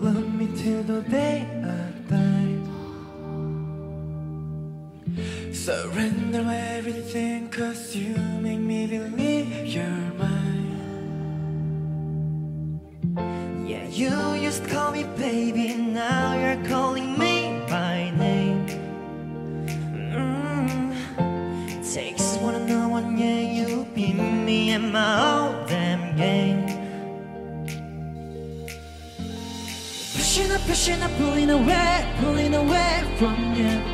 love me till the day I die. Surrender everything, cause you make me believe you're mine. Yeah, you used to call me baby, now you're calling me by name. Mm. Takes one to know one, yeah, you be me and my own. Pushing up, pushing up, pulling away, pulling away from you